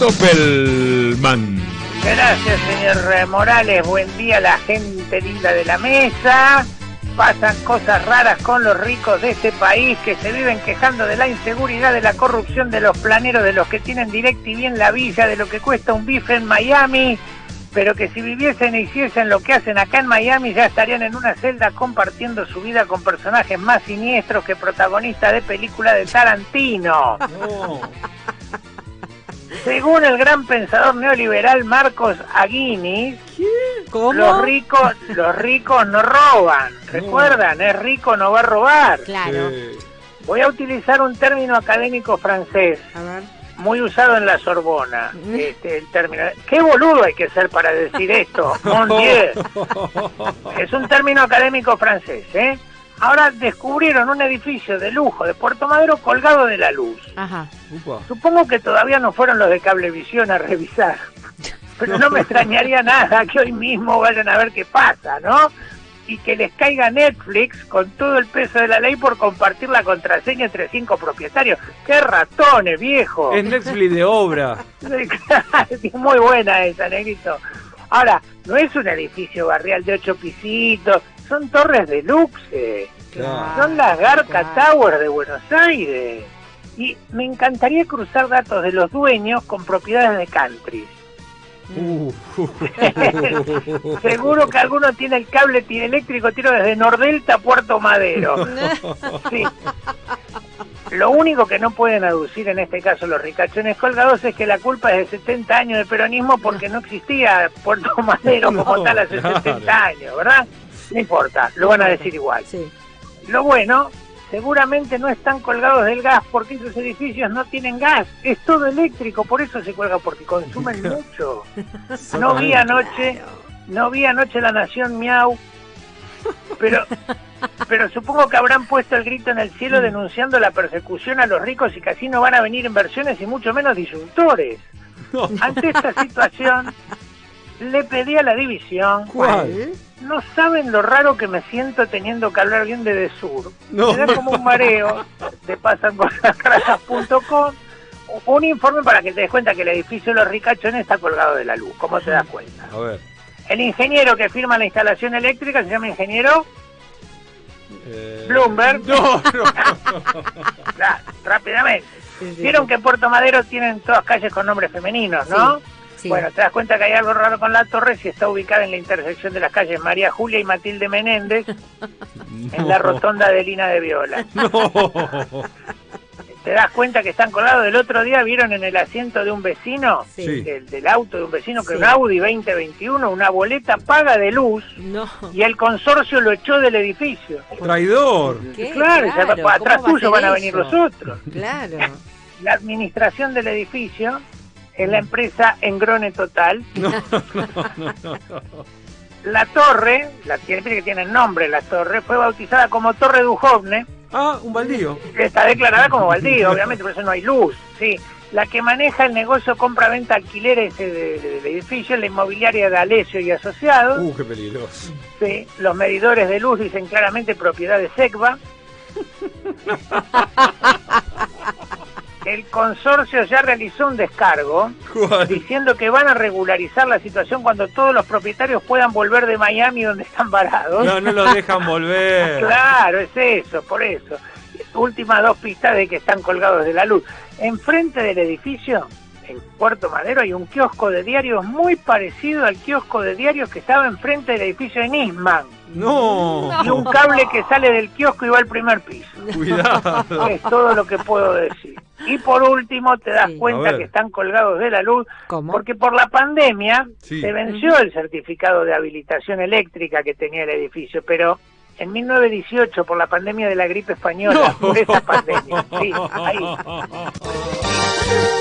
Stoppelman. Gracias, señor Morales. Buen día a la gente linda de la mesa. Pasan cosas raras con los ricos de este país que se viven quejando de la inseguridad, de la corrupción de los planeros, de los que tienen directo y bien la villa, de lo que cuesta un bife en Miami, pero que si viviesen e hiciesen lo que hacen acá en Miami ya estarían en una celda compartiendo su vida con personajes más siniestros que protagonistas de películas de Tarantino. Según el gran pensador neoliberal Marcos Aguinis, ¿Cómo? los ricos, los ricos no roban. ¿Recuerdan? Es rico, no va a robar. Claro. Voy a utilizar un término académico francés, A ver. muy usado en la Sorbona. Este, el término. ¿Qué boludo hay que ser para decir esto? Mon Dieu. Es un término académico francés, ¿eh? Ahora descubrieron un edificio de lujo de Puerto Madero colgado de la luz. Ajá. upa. Supongo que todavía no fueron los de Cablevisión a revisar. Pero no me extrañaría nada que hoy mismo vayan a ver qué pasa, ¿no? Y que les caiga Netflix con todo el peso de la ley por compartir la contraseña entre cinco propietarios. ¡Qué ratones, viejo! Es Netflix de obra. Es muy buena esa, negrito. Ahora, no es un edificio barrial de ocho pisitos, son torres de luxe. Claro. Son las Garca Claro. Tower de Buenos Aires. Y me encantaría cruzar datos de los dueños con propiedades de country. Uh, Seguro que alguno tiene el cable tiro eléctrico tiro desde Nordelta a Puerto Madero. Sí. Lo único que no pueden aducir en este caso los ricachones colgados es que la culpa es de 70 años de peronismo porque no existía Puerto Madero como No, tal hace claro. 70 años, ¿verdad? No importa, lo van a decir igual. Sí. Lo bueno, seguramente no están colgados del gas porque esos edificios no tienen gas, es todo eléctrico, por eso se cuelga, porque consumen mucho. No vi anoche, no vi anoche La Nación Miau, pero, pero supongo que habrán puesto el grito en el cielo denunciando la persecución a los ricos y que así no van a venir inversiones y mucho menos disyuntores. Ante esta situación, le pedí a la división ¿Cuál? no saben lo raro que me siento teniendo que hablar bien de Desur. No. Me da como un mareo. Te pasan cosas Un informe para que te des cuenta que el edificio de los ricachones está colgado de la luz. ¿Cómo te das cuenta? A ver. El ingeniero que firma la instalación eléctrica se llama ingeniero eh, Bloomberg. No, no. Ra- rápidamente. Sí, sí, Vieron que en Puerto Madero tienen todas calles con nombres femeninos, ¿no? Sí. Bueno, te das cuenta que hay algo raro con la torre si está ubicada en la intersección de las calles María Julia y Matilde Menéndez, en la rotonda de Lina de Viola. No. Te das cuenta que están colgados. El otro día vieron en el asiento de un vecino, Sí. del, del auto de un vecino, que Sí. un Audi 2021, una boleta paga de luz No. y el consorcio lo echó del edificio. Traidor. ¿Qué? Claro, ¿cómo atrás tuyo van a venir eso? los otros. Claro. La administración del edificio es la empresa Engrone Total. La torre, la tiene que tiene el nombre la torre, fue bautizada como Torre Dujovne, Ah, un baldío. está declarada como baldío, obviamente, por eso no hay luz, sí. La que maneja el negocio compra-venta alquileres de- de- del edificio la inmobiliaria de Alesio y Asociados. Uh, qué peligroso. Sí, los medidores de luz dicen claramente propiedad de SECBA. El consorcio ya realizó un descargo ¿Cuál? diciendo que van a regularizar la situación cuando todos los propietarios puedan volver de Miami donde están varados. No, no lo dejan volver. Claro, es eso, por eso. Últimas dos pistas de que están colgados de la luz. Enfrente del edificio, en Puerto Madero, hay un kiosco de diarios muy parecido al kiosco de diarios que estaba enfrente del edificio de Nisman. No. Y un cable que sale del kiosco y va al primer piso. Cuidado. Es todo lo que puedo decir. Y por último, te das Sí. Cuenta que están colgados de la luz ¿Cómo? porque por la pandemia Sí. se venció el certificado de habilitación eléctrica que tenía el edificio, pero en 1918 por la pandemia de la gripe española, No. por esa pandemia, sí, ahí.